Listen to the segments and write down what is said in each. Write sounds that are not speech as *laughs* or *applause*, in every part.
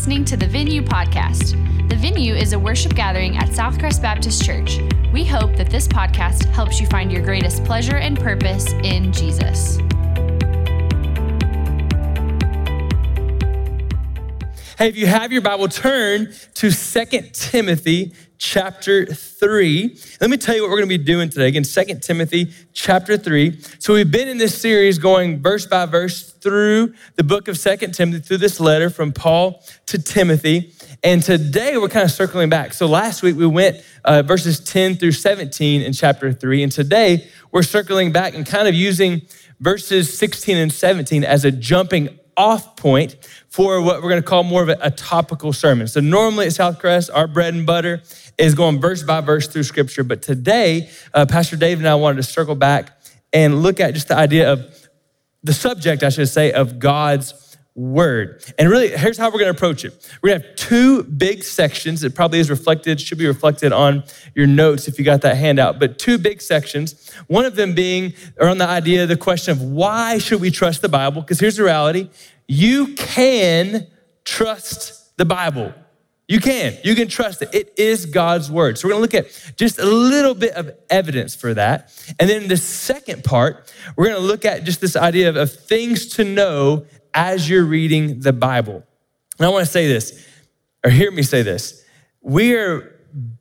listening to the Venue Podcast. The Venue is a worship gathering at Southcrest Baptist Church. We hope that this podcast helps you find your greatest pleasure and purpose in Jesus. Hey, if you have your Bible, turn to 2 Timothy chapter 3. Let me tell you what we're going to be doing today. Again, 2 Timothy chapter 3. So we've been in this series going verse by verse through the book of 2 Timothy, through this letter from Paul to Timothy. And today we're kind of circling back. So last week we went uh, verses 10 through 17 in chapter 3. And today we're circling back and kind of using verses 16 and 17 as a jumping off point for what we're going to call more of a, a, topical sermon. So normally at Southcrest, our bread and butter is going verse by verse through scripture. But today, uh, Pastor Dave and I wanted to circle back and look at just the idea of the subject, I should say, of God's word. And really, here's how we're going to approach it. We're going to have two big sections. It probably is reflected, should be reflected on your notes if you got that handout, but two big sections. One of them being around the idea, the question of why should we trust the Bible? Because here's the reality you can trust the Bible. You can. You can trust it. It is God's word. So we're going to look at just a little bit of evidence for that. And then the second part, we're going to look at just this idea of, of things to know as you're reading the Bible. And I want to say this, or hear me say this. We are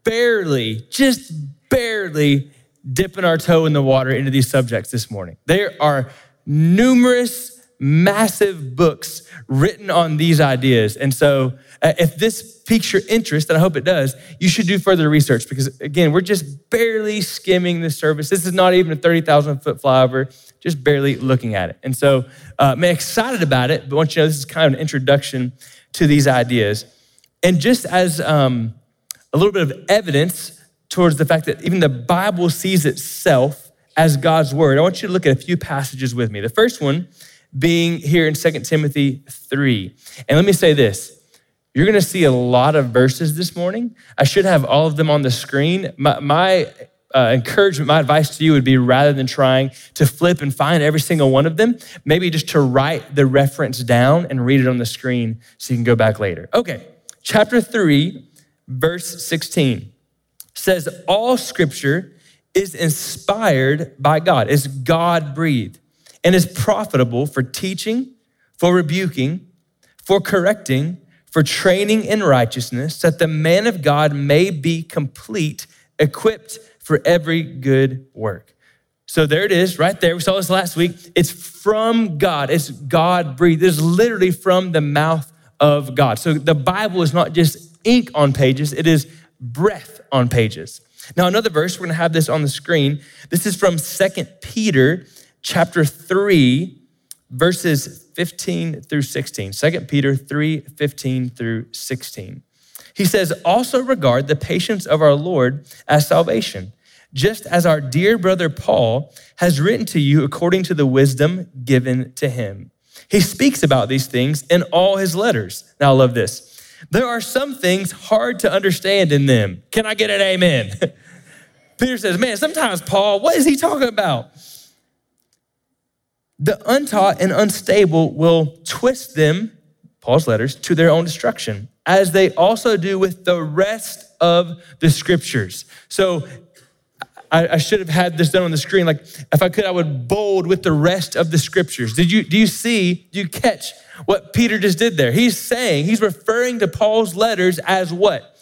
barely, just barely dipping our toe in the water into these subjects this morning. There are numerous massive books written on these ideas. And so, uh, if this piques your interest, and I hope it does, you should do further research because, again, we're just barely skimming the surface. This is not even a 30,000 foot flyover, just barely looking at it. And so, uh, I'm excited about it, but I want you know this is kind of an introduction to these ideas. And just as um, a little bit of evidence towards the fact that even the Bible sees itself as God's word, I want you to look at a few passages with me. The first one being here in 2 Timothy 3. And let me say this you're going to see a lot of verses this morning. I should have all of them on the screen. My, my uh, encouragement, my advice to you would be rather than trying to flip and find every single one of them, maybe just to write the reference down and read it on the screen so you can go back later. Okay, chapter 3, verse 16 says, All scripture is inspired by God, is God breathed and is profitable for teaching, for rebuking, for correcting, for training in righteousness, that the man of God may be complete, equipped for every good work. So there it is, right there. We saw this last week. It's from God, it's God breathed. It's literally from the mouth of God. So the Bible is not just ink on pages, it is breath on pages. Now, another verse, we're gonna have this on the screen. This is from Second Peter chapter 3, verses 15 through 16. 2 Peter 3, 15 through 16. He says, Also regard the patience of our Lord as salvation, just as our dear brother Paul has written to you according to the wisdom given to him. He speaks about these things in all his letters. Now, I love this. There are some things hard to understand in them. Can I get an amen? *laughs* Peter says, Man, sometimes, Paul, what is he talking about? The untaught and unstable will twist them, Paul's letters, to their own destruction, as they also do with the rest of the scriptures. So I, should have had this done on the screen. Like, if I could, I would bold with the rest of the scriptures. Did you do you see, do you catch what Peter just did there? He's saying, he's referring to Paul's letters as what?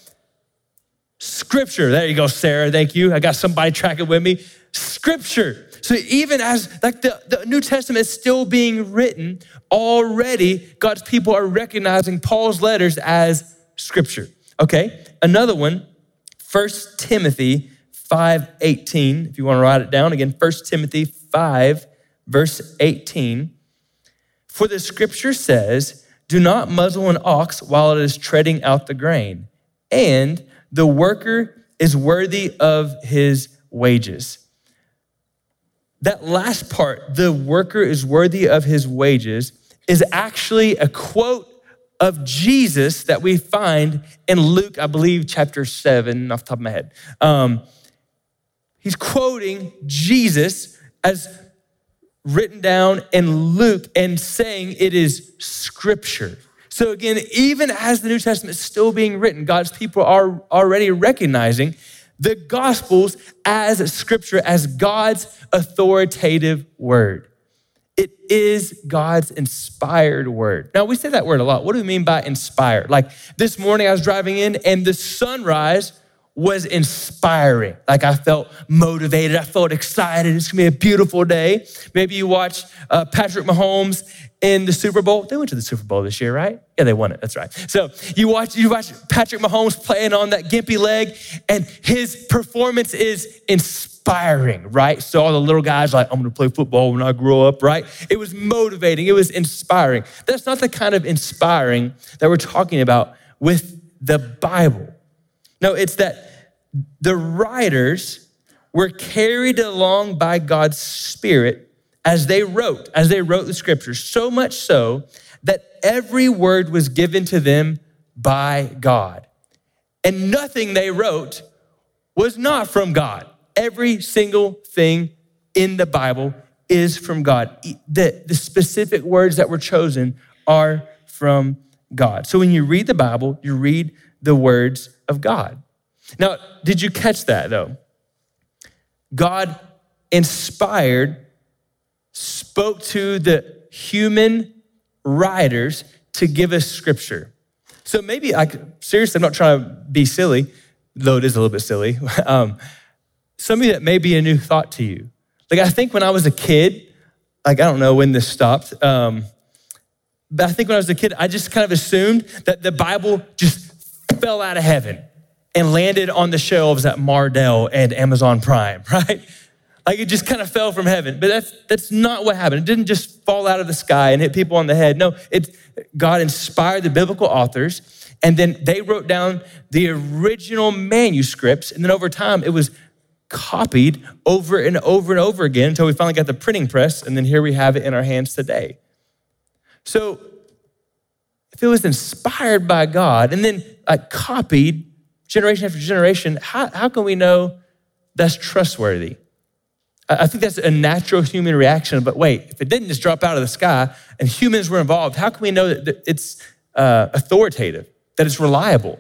Scripture. There you go, Sarah. Thank you. I got somebody tracking with me. Scripture. So even as like the, the New Testament is still being written, already God's people are recognizing Paul's letters as scripture. Okay, another one, 1 Timothy 5:18. If you want to write it down again, 1 Timothy 5, verse 18. For the scripture says, Do not muzzle an ox while it is treading out the grain, and the worker is worthy of his wages that last part, the worker is worthy of his wages, is actually a quote of Jesus that we find in Luke, I believe, chapter seven, off the top of my head. Um, he's quoting Jesus as written down in Luke and saying it is scripture. So again, even as the New Testament is still being written, God's people are already recognizing the Gospels as scripture, as God's authoritative word. It is God's inspired word. Now, we say that word a lot. What do we mean by inspired? Like this morning, I was driving in and the sunrise was inspiring. Like I felt motivated, I felt excited. It's gonna be a beautiful day. Maybe you watched uh, Patrick Mahomes in the Super Bowl. They went to the Super Bowl this year, right? Yeah, they won it. That's right. So you watch you watch Patrick Mahomes playing on that gimpy leg, and his performance is inspiring, right? So all the little guys like, I'm gonna play football when I grow up, right? It was motivating, it was inspiring. That's not the kind of inspiring that we're talking about with the Bible. No, it's that the writers were carried along by God's Spirit as they wrote, as they wrote the scriptures, so much so that every word was given to them by God. And nothing they wrote was not from God. Every single thing in the Bible is from God. The, the specific words that were chosen are from God. So when you read the Bible, you read the words of God. Now, did you catch that though? God inspired, spoke to the human writers to give us scripture. So maybe I seriously, I'm not trying to be silly, though it is a little bit silly. *laughs* Um, some of that may be a new thought to you. Like I think when I was a kid, like I don't know when this stopped, um, but I think when I was a kid, I just kind of assumed that the Bible just fell out of heaven and landed on the shelves at Mardel and Amazon Prime, *laughs* right? Like it just kind of fell from heaven. But that's that's not what happened. It didn't just fall out of the sky and hit people on the head. No, it God inspired the biblical authors and then they wrote down the original manuscripts and then over time it was copied over and over and over again until we finally got the printing press and then here we have it in our hands today. So if it was inspired by God and then like copied generation after generation, how, how can we know that's trustworthy? I think that's a natural human reaction. But wait, if it didn't just drop out of the sky and humans were involved, how can we know that it's uh, authoritative, that it's reliable?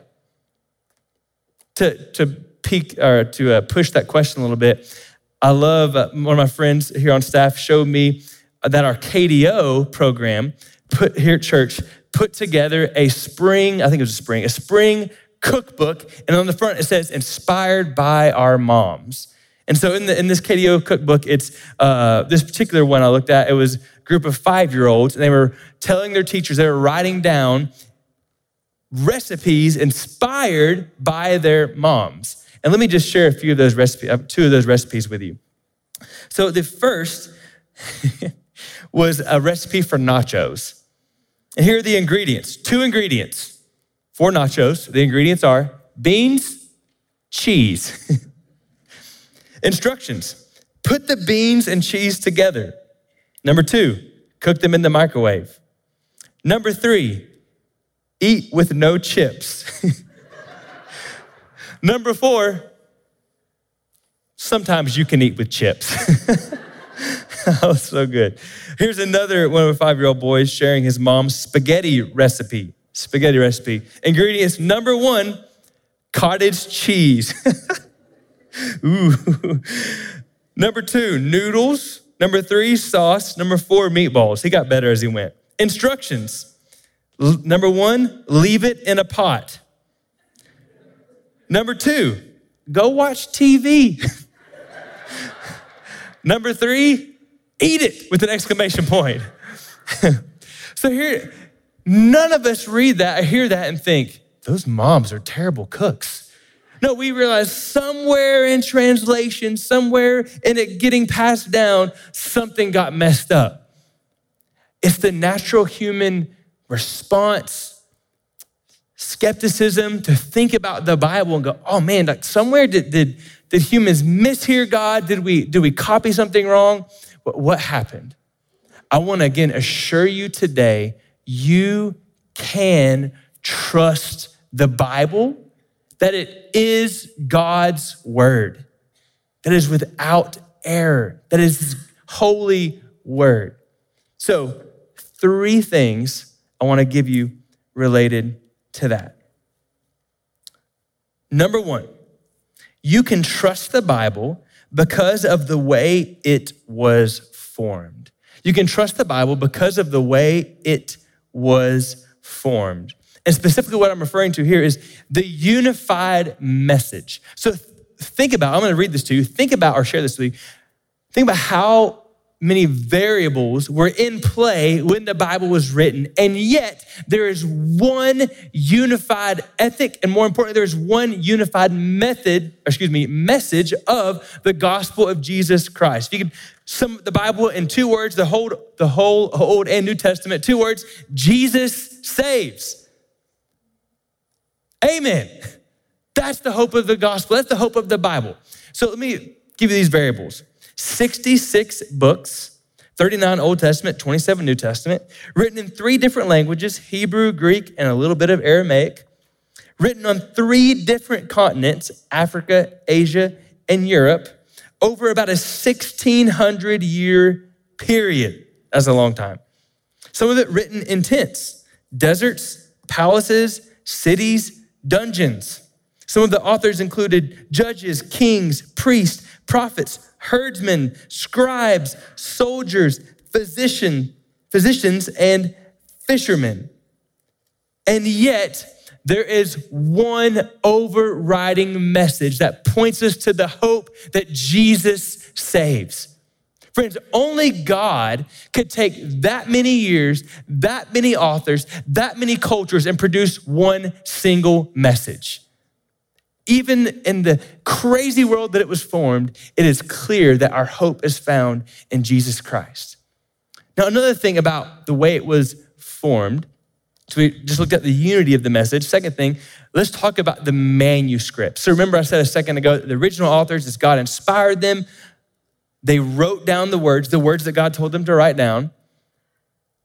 To, to pique or to uh, push that question a little bit, I love uh, one of my friends here on staff showed me that our KDO program put here at church put together a spring, I think it was a spring, a spring cookbook, and on the front it says inspired by our moms. And so in, the, in this KDO cookbook, it's uh, this particular one I looked at, it was a group of five year olds, and they were telling their teachers, they were writing down recipes inspired by their moms. And let me just share a few of those recipes, uh, two of those recipes with you. So the first *laughs* was a recipe for nachos. And here are the ingredients two ingredients for nachos. The ingredients are beans, cheese. *laughs* Instructions put the beans and cheese together. Number two, cook them in the microwave. Number three, eat with no chips. *laughs* Number four, sometimes you can eat with chips. *laughs* oh, so good. Here's another one of a five year old boys sharing his mom's spaghetti recipe spaghetti recipe. Ingredients number one cottage cheese. *laughs* Ooh. number two, noodles. Number three, sauce. Number four, meatballs. He got better as he went. Instructions. L- number one, leave it in a pot. Number two, go watch TV. *laughs* Number three, eat it with an exclamation point. *laughs* so here, None of us read that, I hear that, and think, those moms are terrible cooks. No, we realize somewhere in translation, somewhere in it getting passed down, something got messed up. It's the natural human response, skepticism to think about the Bible and go, oh man, like somewhere did, did, did humans mishear God? Did we, did we copy something wrong? But what happened? I want to again assure you today you can trust the Bible, that it is God's word, that is without error, that is His holy word. So, three things I want to give you related to that. Number one, you can trust the Bible because of the way it was formed. You can trust the Bible because of the way it was formed. And specifically, what I'm referring to here is the unified message. So think about, I'm going to read this to you. Think about or share this with you. Think about how many variables were in play when the Bible was written, and yet there is one unified ethic, and more importantly, there's one unified method, excuse me, message of the gospel of Jesus Christ. If You could sum the Bible in two words, the whole, the whole Old and New Testament, two words, Jesus saves. Amen. That's the hope of the gospel. That's the hope of the Bible. So let me give you these variables. 66 books, 39 Old Testament, 27 New Testament, written in three different languages Hebrew, Greek, and a little bit of Aramaic, written on three different continents Africa, Asia, and Europe, over about a 1600 year period. That's a long time. Some of it written in tents, deserts, palaces, cities, dungeons. Some of the authors included judges, kings, priests, prophets, herdsmen, scribes, soldiers, physician, physicians, and fishermen. And yet, there is one overriding message that points us to the hope that Jesus saves. Friends, only God could take that many years, that many authors, that many cultures, and produce one single message even in the crazy world that it was formed, it is clear that our hope is found in Jesus Christ. Now, another thing about the way it was formed, so we just looked at the unity of the message. Second thing, let's talk about the manuscript. So remember, I said a second ago, the original authors, as God inspired them, they wrote down the words, the words that God told them to write down.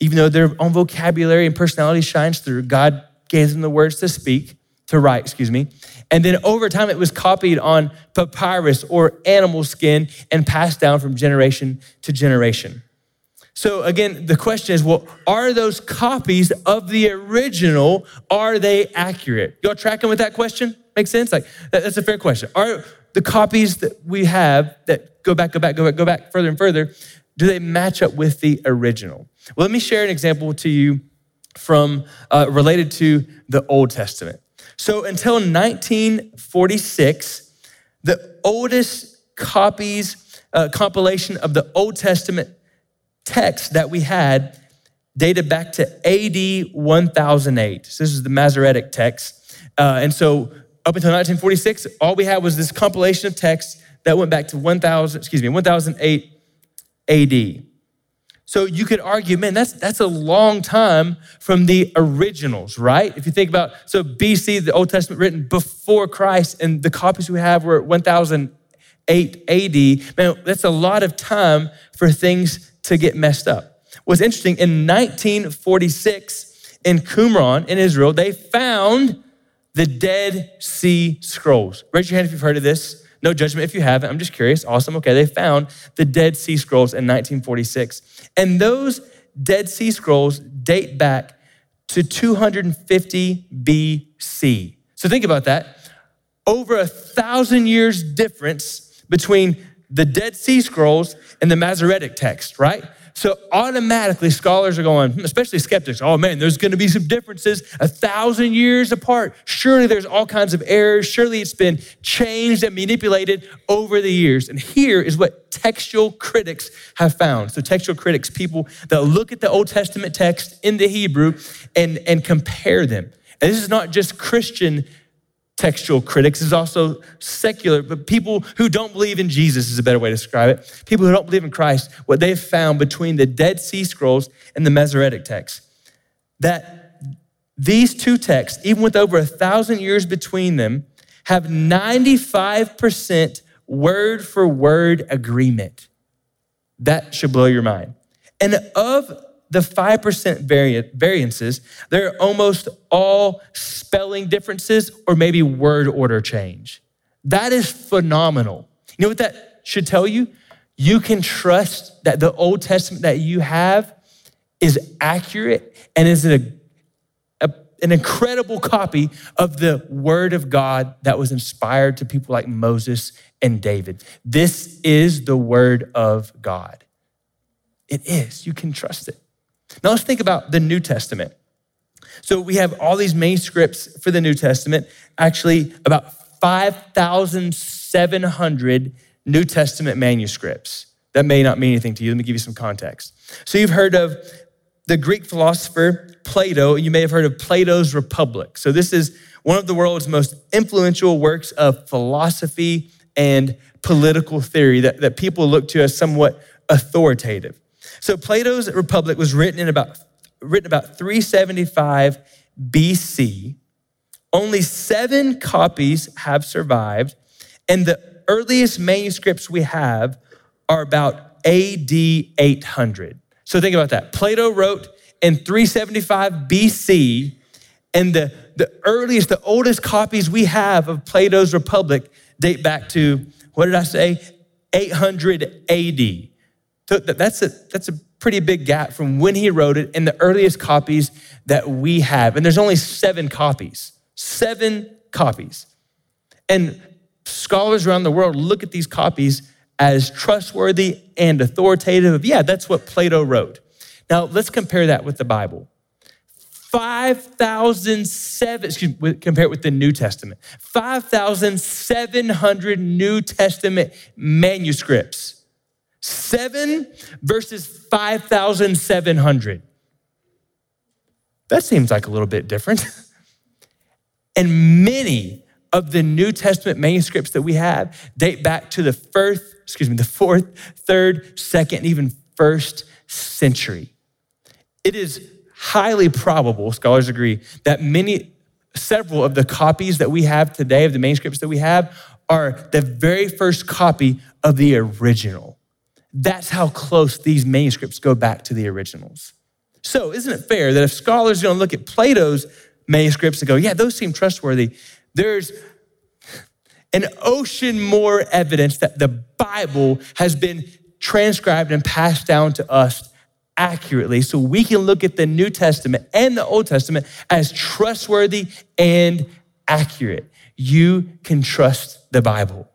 Even though their own vocabulary and personality shines through, God gave them the words to speak to write, excuse me. And then over time, it was copied on papyrus or animal skin and passed down from generation to generation. So again, the question is, well, are those copies of the original, are they accurate? Y'all tracking with that question? Make sense? Like, that's a fair question. Are the copies that we have that go back, go back, go back, go back further and further, do they match up with the original? Well, let me share an example to you from uh, related to the Old Testament. So until 1946, the oldest copies, uh, compilation of the Old Testament text that we had dated back to AD 1008. So this is the Masoretic text. Uh, and so up until 1946, all we had was this compilation of texts that went back to 1000, excuse me, 1008 AD. So you could argue, man, that's, that's a long time from the originals, right? If you think about, so BC, the Old Testament written before Christ, and the copies we have were 1008 AD, man, that's a lot of time for things to get messed up. What's interesting, in 1946, in Qumran, in Israel, they found the Dead Sea Scrolls. Raise your hand if you've heard of this. No judgment if you haven't. I'm just curious. Awesome. Okay, they found the Dead Sea Scrolls in 1946. And those Dead Sea Scrolls date back to 250 BC. So think about that. Over a thousand years difference between the Dead Sea Scrolls and the Masoretic text, right? So automatically, scholars are going, hmm, especially skeptics, oh man, there's going to be some differences a thousand years apart. Surely there's all kinds of errors. Surely it's been changed and manipulated over the years. And here is what textual critics have found. So, textual critics, people that look at the Old Testament text in the Hebrew and, and compare them. And this is not just Christian textual critics is also secular, but people who don't believe in Jesus is a better way to describe it. People who don't believe in Christ, what they've found between the Dead Sea Scrolls and the Masoretic text, that these two texts, even with over a thousand years between them, have 95% word for word agreement. That should blow your mind. And of the 5% variances, they're almost all spelling differences or maybe word order change. That is phenomenal. You know what that should tell you? You can trust that the Old Testament that you have is accurate and is a, a an incredible copy of the word of God that was inspired to people like Moses and David. This is the word of God. It is. You can trust it. Now let's think about the New Testament. So we have all these manuscripts for the New Testament, actually, about 5,700 New Testament manuscripts. That may not mean anything to you. Let me give you some context. So you've heard of the Greek philosopher Plato. You may have heard of Plato's Republic. So this is one of the world's most influential works of philosophy and political theory that, that people look to as somewhat authoritative. So Plato's Republic was written in about written about 375 BC. Only seven copies have survived, and the earliest manuscripts we have are about AD 800. So think about that. Plato wrote in 375 BC, and the, the earliest, the oldest copies we have of Plato's Republic date back to, what did I say? 800 AD. That's a, that's a pretty big gap from when he wrote it and the earliest copies that we have. And there's only seven copies, seven copies. And scholars around the world look at these copies as trustworthy and authoritative. Yeah, that's what Plato wrote. Now, let's compare that with the Bible. 5,007, excuse me, compare it with the New Testament. 5,700 New Testament manuscripts. Seven versus 5,700. That seems like a little bit different. *laughs* and many of the New Testament manuscripts that we have date back to the first, excuse me, the fourth, third, second, even first century. It is highly probable, scholars agree, that many, several of the copies that we have today, of the manuscripts that we have, are the very first copy of the original. That's how close these manuscripts go back to the originals. So, isn't it fair that if scholars are going to look at Plato's manuscripts and go, yeah, those seem trustworthy, there's an ocean more evidence that the Bible has been transcribed and passed down to us accurately so we can look at the New Testament and the Old Testament as trustworthy and accurate. You can trust the Bible.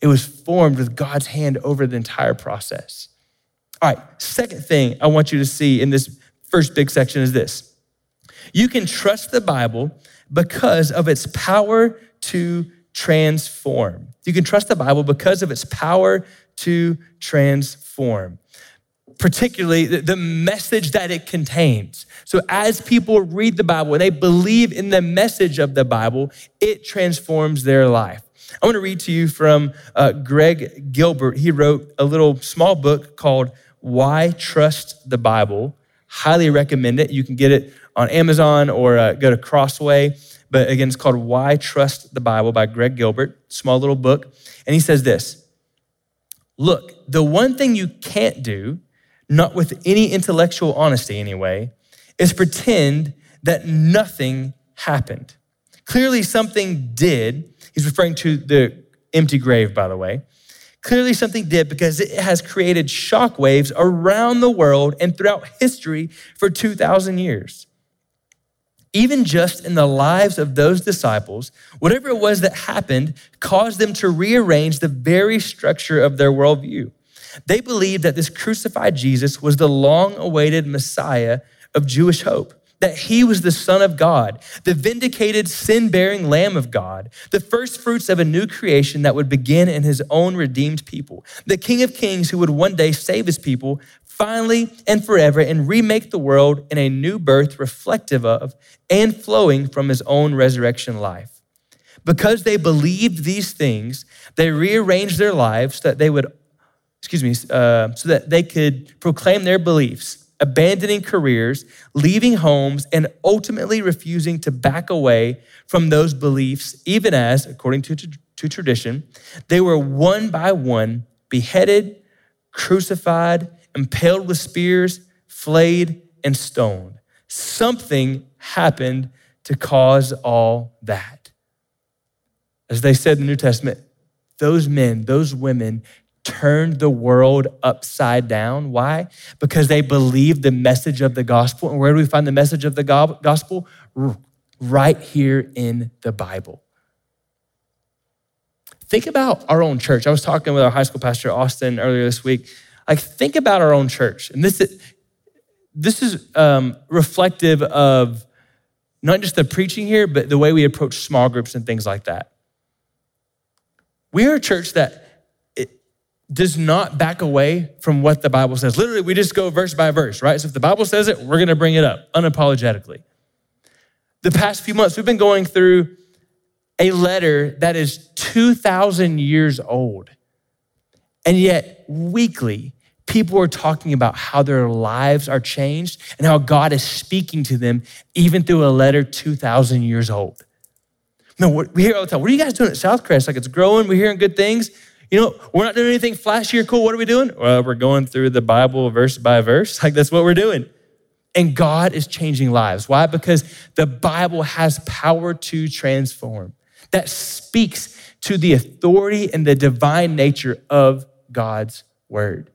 It was formed with God's hand over the entire process. All right, second thing I want you to see in this first big section is this you can trust the Bible because of its power to transform. You can trust the Bible because of its power to transform particularly the message that it contains. So, as people read the Bible and they believe in the message of the Bible, it transforms their life. I want to read to you from uh, Greg Gilbert. He wrote a little small book called Why Trust the Bible. Highly recommend it. You can get it on Amazon or uh, go to Crossway. But again, it's called Why Trust the Bible by Greg Gilbert. Small little book. And he says this Look, the one thing you can't do not with any intellectual honesty anyway, is pretend that nothing happened. Clearly, something did. He's referring to the empty grave, by the way. Clearly, something did because it has created shockwaves around the world and throughout history for 2,000 years. Even just in the lives of those disciples, whatever it was that happened caused them to rearrange the very structure of their worldview. They believed that this crucified Jesus was the long awaited Messiah of Jewish hope, that he was the Son of God, the vindicated sin bearing Lamb of God, the first fruits of a new creation that would begin in his own redeemed people, the King of Kings who would one day save his people finally and forever and remake the world in a new birth reflective of and flowing from his own resurrection life. Because they believed these things, they rearranged their lives so that they would excuse me, uh, so that they could proclaim their beliefs, abandoning careers, leaving homes, and ultimately refusing to back away from those beliefs, even as, according to, to tradition, they were one by one beheaded, crucified, impaled with spears, flayed, and stoned. Something happened to cause all that. As they said in the New Testament, those men, those women turned the world upside down. Why? Because they believed the message of the gospel. And where do we find the message of the gospel? right here in the Bible. Think about our own church. I was talking with our high school pastor, Austin, earlier this week. Like, think about our own church. And this is, this is um, reflective of not just the preaching here, but the way we approach small groups and things like that. We are a church that does not back away from what the Bible says. Literally, we just go verse by verse, right? So if the Bible says it, we're going to bring it up unapologetically. The past few months, we've been going through a letter that is 2,000 years old. And yet, weekly, people are talking about how their lives are changed and how God is speaking to them, even through a letter 2,000 years old. No, we hear all the time, what are you guys doing at Southcrest? Like it's growing, we're hearing good things. You know, we're not doing anything flashy or cool. What are we doing? Well, we're going through the Bible verse by verse. *laughs* Like that's what we're doing. And God is changing lives. Why? Because the Bible has power to transform. That speaks to the authority and the divine nature of God's word.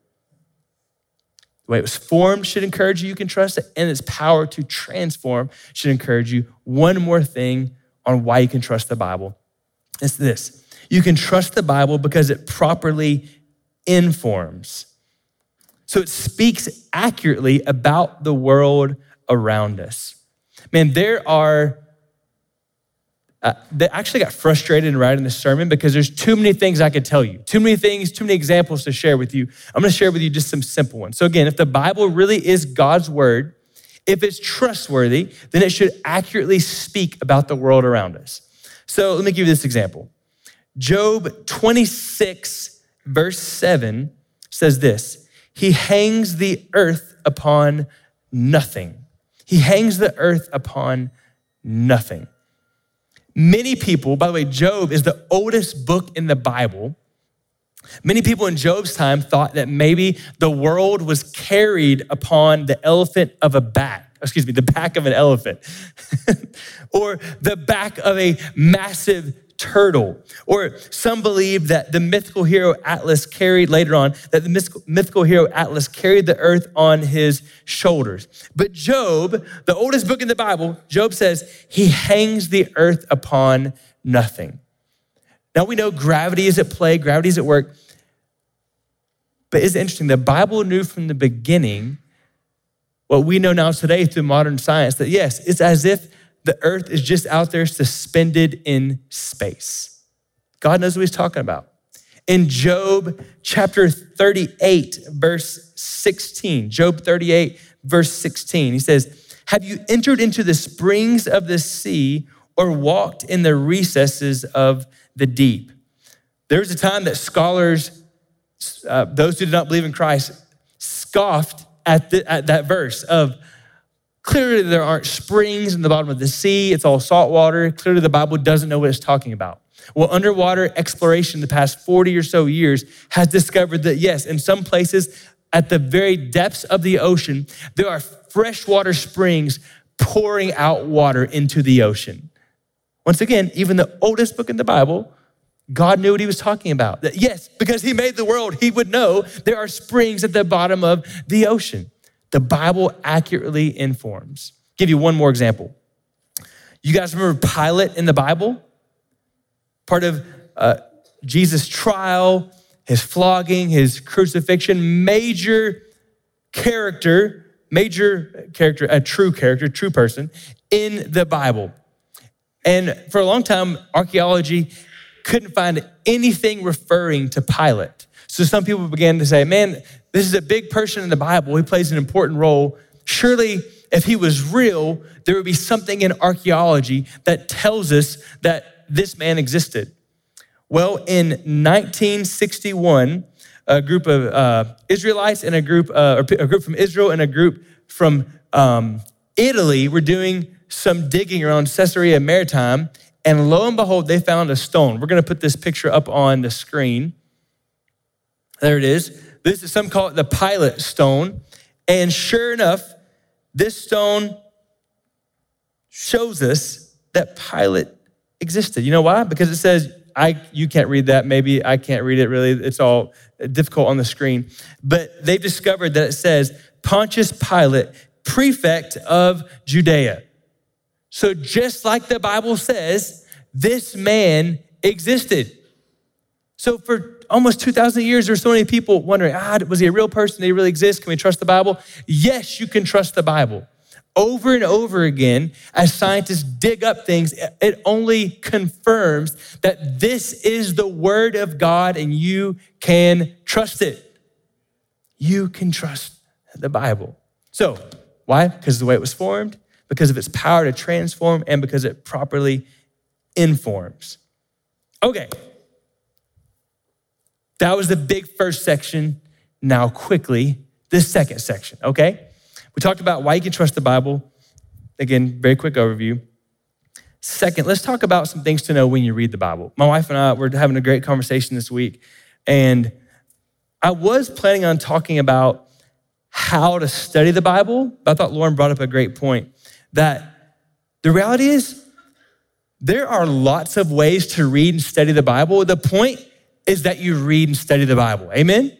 The way it was formed should encourage you, you can trust it, and its power to transform should encourage you. One more thing on why you can trust the Bible it's this you can trust the Bible because it properly informs. So it speaks accurately about the world around us. Man, there are, uh, they actually got frustrated in writing this sermon because there's too many things I could tell you, too many things, too many examples to share with you. I'm gonna share with you just some simple ones. So, again, if the Bible really is God's word, if it's trustworthy, then it should accurately speak about the world around us. So, let me give you this example. Job 26, verse 7 says this He hangs the earth upon nothing. He hangs the earth upon nothing. Many people, by the way, Job is the oldest book in the Bible. Many people in Job's time thought that maybe the world was carried upon the elephant of a back, excuse me, the back of an elephant, *laughs* or the back of a massive turtle. Or some believe that the mythical hero Atlas carried later on, that the mythical hero Atlas carried the earth on his shoulders. But Job, the oldest book in the Bible, Job says he hangs the earth upon nothing. Now we know gravity is at play, gravity is at work. But it's interesting, the Bible knew from the beginning what we know now today through modern science that yes, it's as if the earth is just out there suspended in space. God knows what he's talking about. In Job chapter 38, verse 16, Job 38, verse 16, he says, Have you entered into the springs of the sea or walked in the recesses of the deep? There was a time that scholars, uh, those who did not believe in Christ, scoffed at, the, at that verse of, Clearly, there aren't springs in the bottom of the sea, it's all salt water. Clearly, the Bible doesn't know what it's talking about. Well, underwater exploration the past 40 or so years has discovered that, yes, in some places at the very depths of the ocean, there are freshwater springs pouring out water into the ocean. Once again, even the oldest book in the Bible, God knew what he was talking about. That yes, because he made the world, he would know there are springs at the bottom of the ocean the Bible accurately informs. I'll give you one more example. You guys remember Pilate in the Bible? Part of uh, Jesus' trial, his flogging, his crucifixion, major character, major character, a true character, true person in the Bible. And for a long time, archaeology couldn't find anything referring to Pilate. So some people began to say, man, this is a big person in the Bible. He plays an important role. Surely, if he was real, there would be something in archaeology that tells us that this man existed. Well, in 1961, a group of uh, Israelites and a group, uh, a group from Israel and a group from um, Italy were doing some digging around Caesarea Maritime, and lo and behold, they found a stone. We're going to put this picture up on the screen. There it is. This is some call it the Pilate stone. And sure enough, this stone shows us that Pilate existed. You know why? Because it says, I you can't read that. Maybe I can't read it really. It's all difficult on the screen. But they've discovered that it says Pontius Pilate, prefect of Judea. So, just like the Bible says, this man existed. So, for almost 2,000 years, there's so many people wondering, ah, was he a real person? Did he really exist? Can we trust the Bible? Yes, you can trust the Bible. Over and over again, as scientists dig up things, it only confirms that this is the Word of God and you can trust it. You can trust the Bible. So, why? Because of the way it was formed, because of its power to transform, and because it properly informs. Okay. That was the big first section. Now, quickly, this second section, okay? We talked about why you can trust the Bible. Again, very quick overview. Second, let's talk about some things to know when you read the Bible. My wife and I were having a great conversation this week, and I was planning on talking about how to study the Bible, but I thought Lauren brought up a great point that the reality is there are lots of ways to read and study the Bible. The point is that you read and study the Bible. Amen?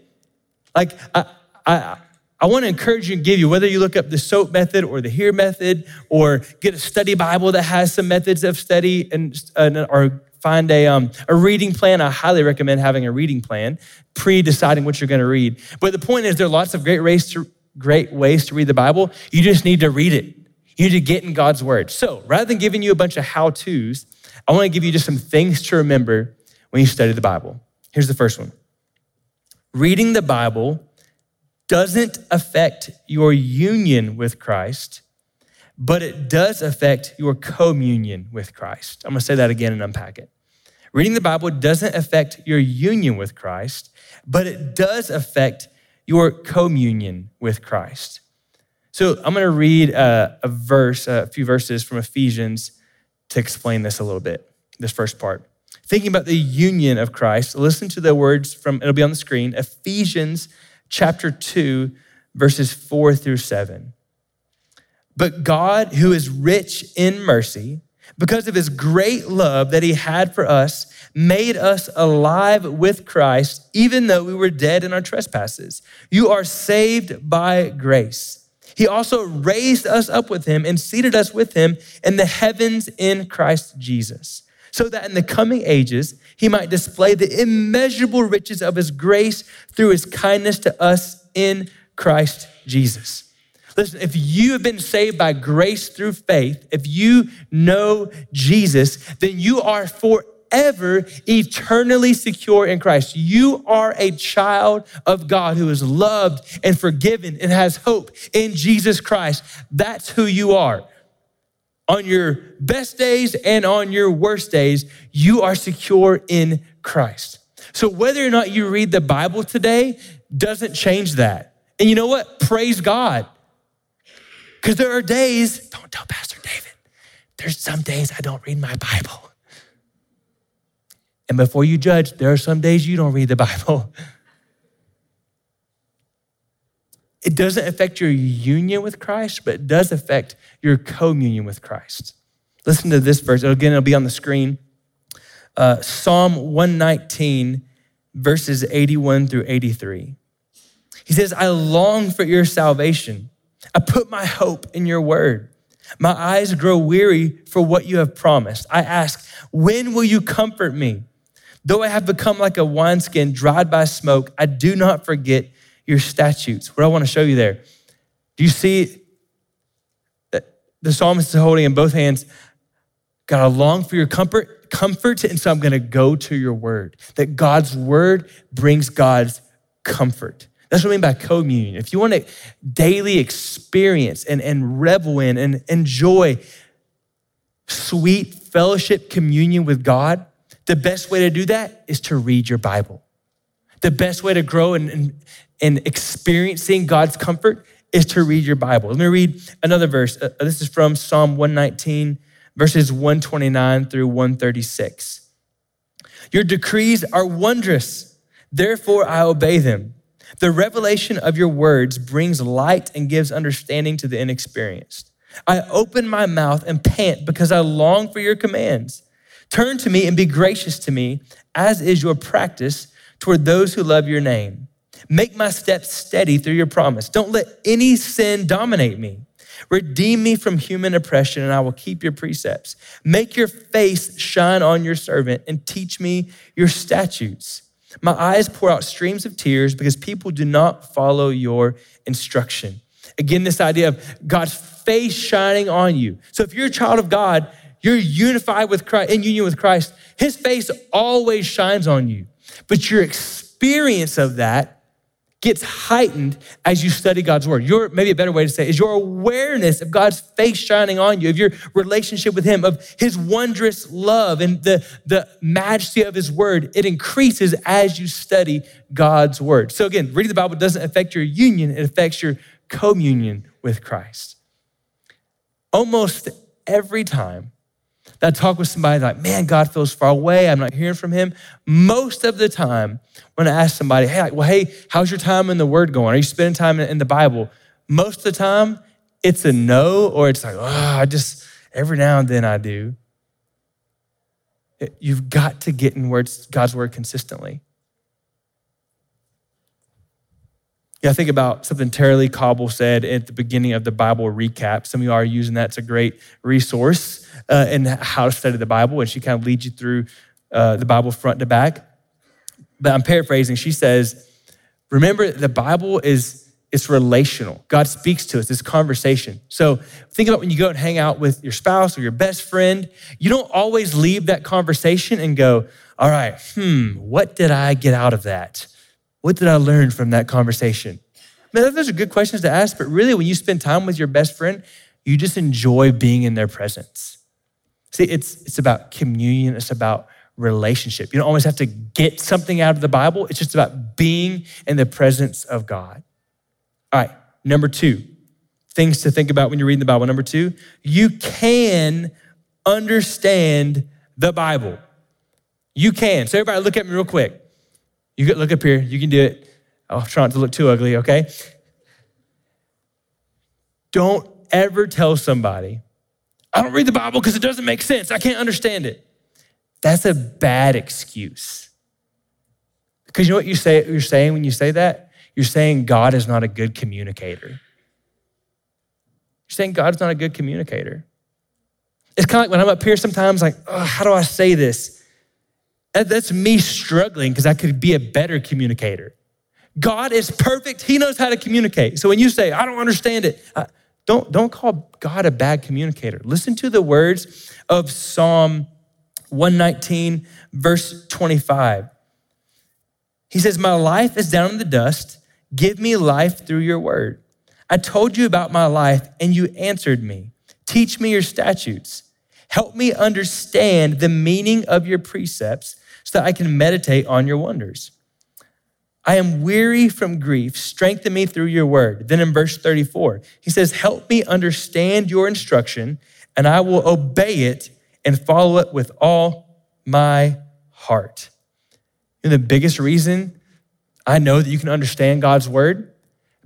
Like, I, I, I want to encourage you and give you, whether you look up the SOAP method or the HEAR method, or get a study Bible that has some methods of study, and or find a, um, a reading plan. I highly recommend having a reading plan, pre deciding what you're going to read. But the point is, there are lots of great ways to great ways to read the Bible. You just need to read it. You need to get in God's word. So rather than giving you a bunch of how tos, I want to give you just some things to remember when you study the Bible. Here's the first one reading the Bible doesn't affect your union with Christ, but it does affect your communion with Christ. I'm gonna say that again and unpack it. Reading the Bible doesn't affect your union with Christ, but it does affect your communion with Christ. So I'm gonna read a, a verse, a few verses from Ephesians to explain this a little bit, this first part. Thinking about the union of Christ, listen to the words from, it'll be on the screen, Ephesians chapter 2, verses 4 through 7. But God, who is rich in mercy, because of his great love that he had for us, made us alive with Christ, even though we were dead in our trespasses. You are saved by grace. He also raised us up with him and seated us with him in the heavens in Christ Jesus so that in the coming ages he might display the immeasurable riches of his grace through his kindness to us in Christ Jesus. Listen, if you have been saved by grace through faith, if you know Jesus, then you are forever eternally secure in Christ. You are a child of God who is loved and forgiven and has hope in Jesus Christ. That's who you are on your best days and on your worst days, you are secure in Christ. So whether or not you read the Bible today doesn't change that. And you know what? Praise God. Because there are days, don't tell Pastor David, there's some days I don't read my Bible. And before you judge, there are some days you don't read the Bible. *laughs* It doesn't affect your union with Christ, but it does affect your communion with Christ. Listen to this verse. Again, it'll be on the screen. Uh, Psalm 119, verses 81 through 83. He says, I long for your salvation. I put my hope in your word. My eyes grow weary for what you have promised. I ask, when will you comfort me? Though I have become like a wineskin dried by smoke, I do not forget your statutes. What I want to show you there. Do you see that the psalmist is holding in both hands? God, I long for your comfort, comfort, and so I'm going to go to your word. That God's word brings God's comfort. That's what I mean by communion. If you want to daily experience and, and revel in and enjoy sweet fellowship communion with God, the best way to do that is to read your Bible. The best way to grow and, and, and experiencing God's comfort is to read your Bible. Let me read another verse. Uh, this is from Psalm 119, verses 129 through 136. Your decrees are wondrous, therefore I obey them. The revelation of your words brings light and gives understanding to the inexperienced. I open my mouth and pant because I long for your commands. Turn to me and be gracious to me, as is your practice toward those who love your name. Make my steps steady through your promise. Don't let any sin dominate me. Redeem me from human oppression, and I will keep your precepts. Make your face shine on your servant, and teach me your statutes. My eyes pour out streams of tears because people do not follow your instruction. Again, this idea of God's face shining on you. So if you're a child of God, you're unified with Christ, in union with Christ, his face always shines on you. But your experience of that gets heightened as you study God's word. Your maybe a better way to say it, is your awareness of God's face shining on you, of your relationship with him, of his wondrous love and the, the majesty of his word. It increases as you study God's word. So again, reading the Bible doesn't affect your union, it affects your communion with Christ. Almost every time that talk with somebody like, man, God feels far away. I'm not hearing from him. Most of the time, when I ask somebody, hey, well, hey, how's your time in the Word going? Are you spending time in the Bible? Most of the time, it's a no, or it's like, oh, I just, every now and then I do. You've got to get in words, God's Word consistently. Yeah, I think about something Tara-Leigh Cobble said at the beginning of the Bible recap. Some of you are using that. It's a great resource uh, in how to study the Bible, and she kind of leads you through uh, the Bible front to back. But I'm paraphrasing. She says, "Remember, the Bible is it's relational. God speaks to us. It's conversation. So think about when you go and hang out with your spouse or your best friend. You don't always leave that conversation and go, "All right, hmm, what did I get out of that? What did I learn from that conversation?" Man, those are good questions to ask. But really, when you spend time with your best friend, you just enjoy being in their presence. See, it's, it's about communion, it's about relationship. You don't always have to get something out of the Bible, it's just about being in the presence of God. All right, number two, things to think about when you're reading the Bible. Number two, you can understand the Bible. You can. So, everybody, look at me real quick. You can look up here. You can do it. I'll try not to look too ugly, okay? Don't ever tell somebody I don't read the Bible because it doesn't make sense. I can't understand it. That's a bad excuse. Because you know what you say, you're saying when you say that? You're saying God is not a good communicator. You're saying God's not a good communicator. It's kind of like when I'm up here sometimes, like, oh, how do I say this? That's me struggling because I could be a better communicator. God is perfect. He knows how to communicate. So when you say, I don't understand it, don't, don't call God a bad communicator. Listen to the words of Psalm 119, verse 25. He says, My life is down in the dust. Give me life through your word. I told you about my life, and you answered me. Teach me your statutes. Help me understand the meaning of your precepts so that I can meditate on your wonders. I am weary from grief. Strengthen me through your word. Then in verse 34, he says, Help me understand your instruction, and I will obey it and follow it with all my heart. And the biggest reason I know that you can understand God's word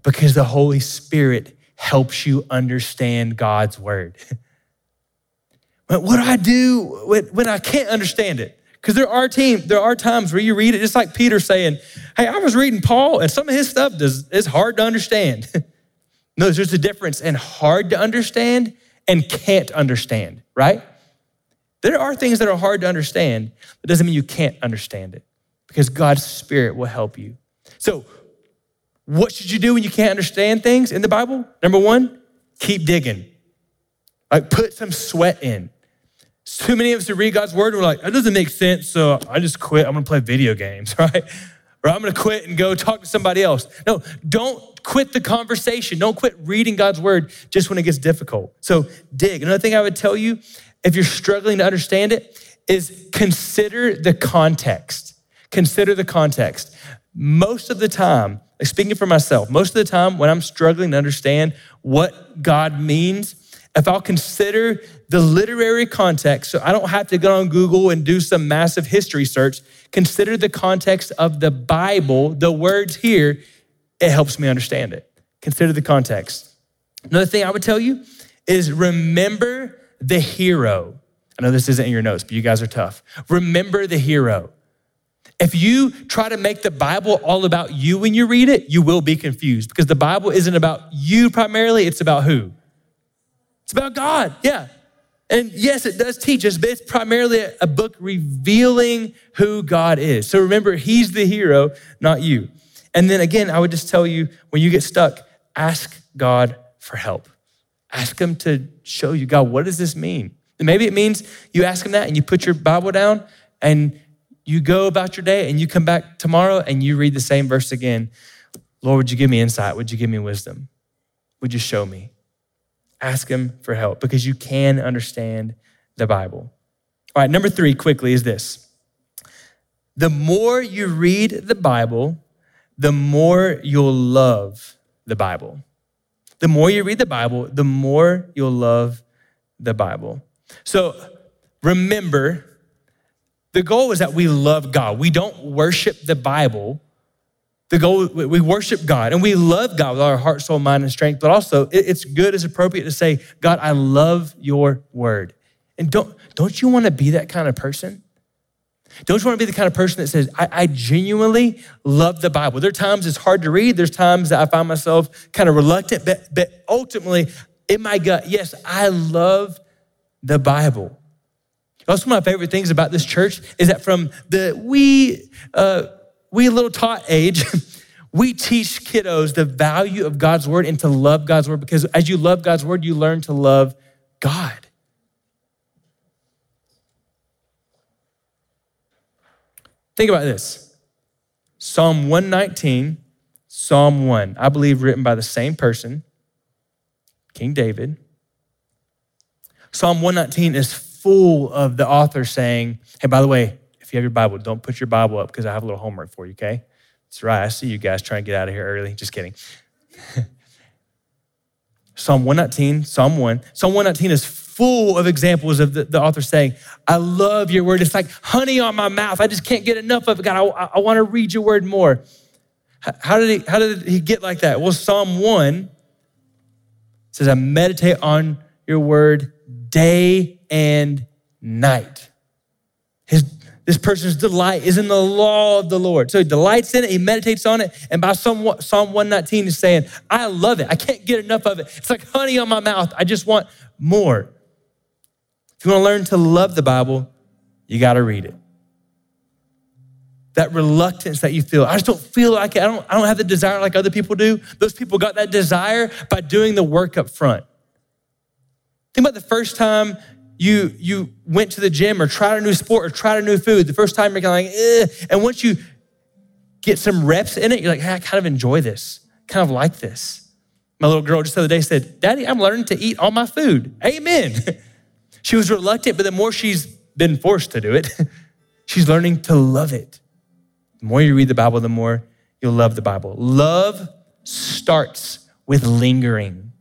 because the Holy Spirit helps you understand God's word. *laughs* what do I do when I can't understand it? Because there are teams, there are times where you read it, just like Peter saying, Hey, I was reading Paul, and some of his stuff does, is hard to understand. *laughs* no, there's a difference in hard to understand and can't understand, right? There are things that are hard to understand, but it doesn't mean you can't understand it because God's Spirit will help you. So, what should you do when you can't understand things in the Bible? Number one, keep digging. Like put some sweat in. Too many of us who read God's word, and we're like, that doesn't make sense, so I just quit. I'm gonna play video games, *laughs* right? Or I'm gonna quit and go talk to somebody else. No, don't quit the conversation. Don't quit reading God's word just when it gets difficult. So dig. Another thing I would tell you, if you're struggling to understand it, is consider the context. Consider the context. Most of the time, speaking for myself, most of the time when I'm struggling to understand what God means, if I'll consider the literary context, so I don't have to go on Google and do some massive history search, consider the context of the Bible, the words here, it helps me understand it. Consider the context. Another thing I would tell you is remember the hero. I know this isn't in your notes, but you guys are tough. Remember the hero. If you try to make the Bible all about you when you read it, you will be confused because the Bible isn't about you primarily, it's about who? It's about God, yeah. And yes, it does teach us, but it's primarily a book revealing who God is. So remember, He's the hero, not you. And then again, I would just tell you when you get stuck, ask God for help. Ask Him to show you, God, what does this mean? And maybe it means you ask Him that and you put your Bible down and you go about your day and you come back tomorrow and you read the same verse again. Lord, would you give me insight? Would you give me wisdom? Would you show me? Ask Him for help because you can understand the Bible. All right, number three, quickly, is this. The more you read the Bible, the more you'll love the Bible. The more you read the Bible, the more you'll love the Bible. So remember, the goal is that we love God. We don't worship the Bible. The goal, we worship God and we love God with our heart, soul, mind, and strength, but also it's good, it's appropriate to say, God, I love your word. And don't, don't you want to be that kind of person? Don't you want to be the kind of person that says, I, I, genuinely love the Bible? There are times it's hard to read. There's times that I find myself kind of reluctant, but, but ultimately, in my gut, yes, I love the Bible. Also, one of my favorite things about this church is that from the wee, uh, wee little tot age, *laughs* we teach kiddos the value of God's word and to love God's word because as you love God's word, you learn to love God. Think about this Psalm 119, Psalm 1, I believe written by the same person, King David. Psalm 119 is full of the author saying, Hey, by the way, if you have your Bible, don't put your Bible up because I have a little homework for you, okay? That's right. I see you guys trying to get out of here early. Just kidding. *laughs* Psalm 119, Psalm 1. Psalm 119 is full of examples of the, the, author saying, I love your word. It's like honey on my mouth. I just can't get enough of it. God, I, I want to read your word more. How did, he, how did he get like that? Well, Psalm 1 says, I meditate on your word day and night. His, this person's delight is in the law of the Lord. So he delights in it, he meditates on it, and by Psalm 119 is saying, I love it. I can't get enough of it. It's like honey on my mouth. I just want more. If you want to learn to love the Bible, you got to read it. That reluctance that you feel, I just don't feel like it. I don't, I don't have the desire like other people do. Those people got that desire by doing the work up front. Think about the first time you, you went to the gym or tried a new sport or tried a new food. The first time you're kind of like, eh. And once you get some reps in it, you're like, hey, I kind of enjoy this, kind of like this. My little girl just the other day said, Daddy, I'm learning to eat all my food. Amen. *laughs* She was reluctant, but the more she's been forced to do it, *laughs* she's learning to love it. The more you read the Bible, the more you'll love the Bible. Love starts with lingering,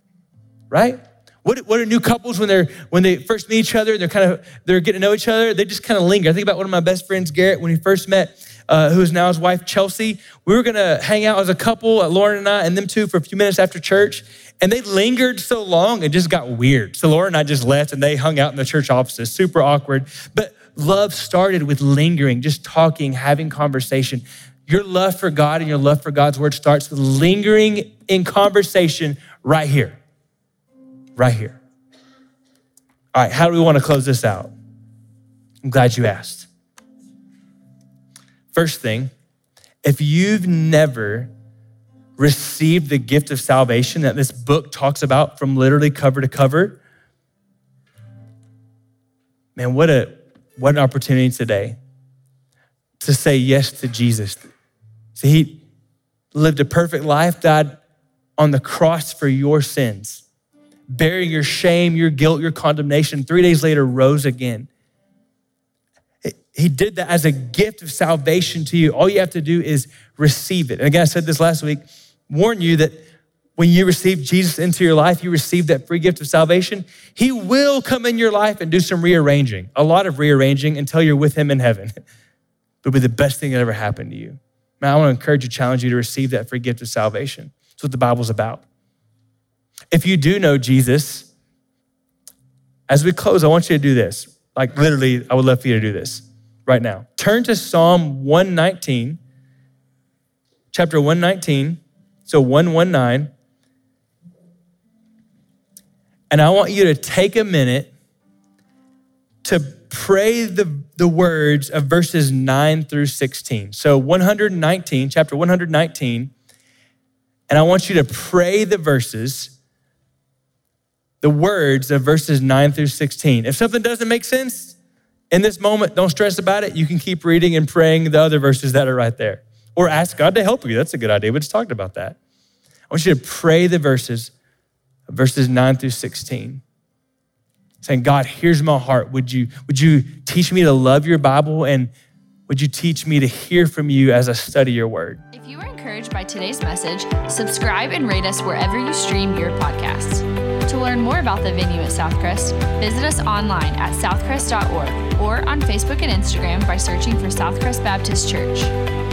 right? What, what are new couples when they're when they first meet each other? They're kind of they're getting to know each other. They just kind of linger. I think about one of my best friends, Garrett, when he first met, uh, who is now his wife, Chelsea. We were gonna hang out as a couple, uh, Lauren and I, and them two, for a few minutes after church. And they lingered so long, it just got weird. So Lauren and I just left and they hung out in the church offices, super awkward. But love started with lingering, just talking, having conversation. Your love for God and your love for God's word starts with lingering in conversation right here. Right here. All right, how do we want to close this out? I'm glad you asked. First thing, if you've never received the gift of salvation that this book talks about from literally cover to cover, man, what a what an opportunity today to say yes to Jesus. See, he lived a perfect life, died on the cross for your sins, bearing your shame, your guilt, your condemnation. Three days later, rose again. He did that as a gift of salvation to you. All you have to do is receive it. And again, I said this last week warn you that when you receive Jesus into your life, you receive that free gift of salvation. He will come in your life and do some rearranging, a lot of rearranging until you're with Him in heaven. *laughs* It'll be the best thing that ever happened to you. Man, I want to encourage you, challenge you to receive that free gift of salvation. That's what the Bible's about. If you do know Jesus, as we close, I want you to do this. Like literally, I would love for you to do this right now. Turn to Psalm 119, chapter 119 so 119. And I want you to take a minute to pray the, the words of verses 9 through 16. So 119, chapter 119, and I want you to pray the verses, the words of verses 9 through 16. If something doesn't make sense in this moment, don't stress about it. You can keep reading and praying the other verses that are right there. Or ask God to help you. That's a good idea. We just talked about that. I want you to pray the verses, verses 9 through 16 saying, God, here's my heart. Would you, would you teach me to love your Bible and would you teach me to hear from you as I study your word? If you were encouraged by today's message, subscribe and rate us wherever you stream your podcasts. To learn more about the venue at Southcrest, visit us online at southcrest.org or on Facebook and Instagram by searching for Southcrest Baptist Church.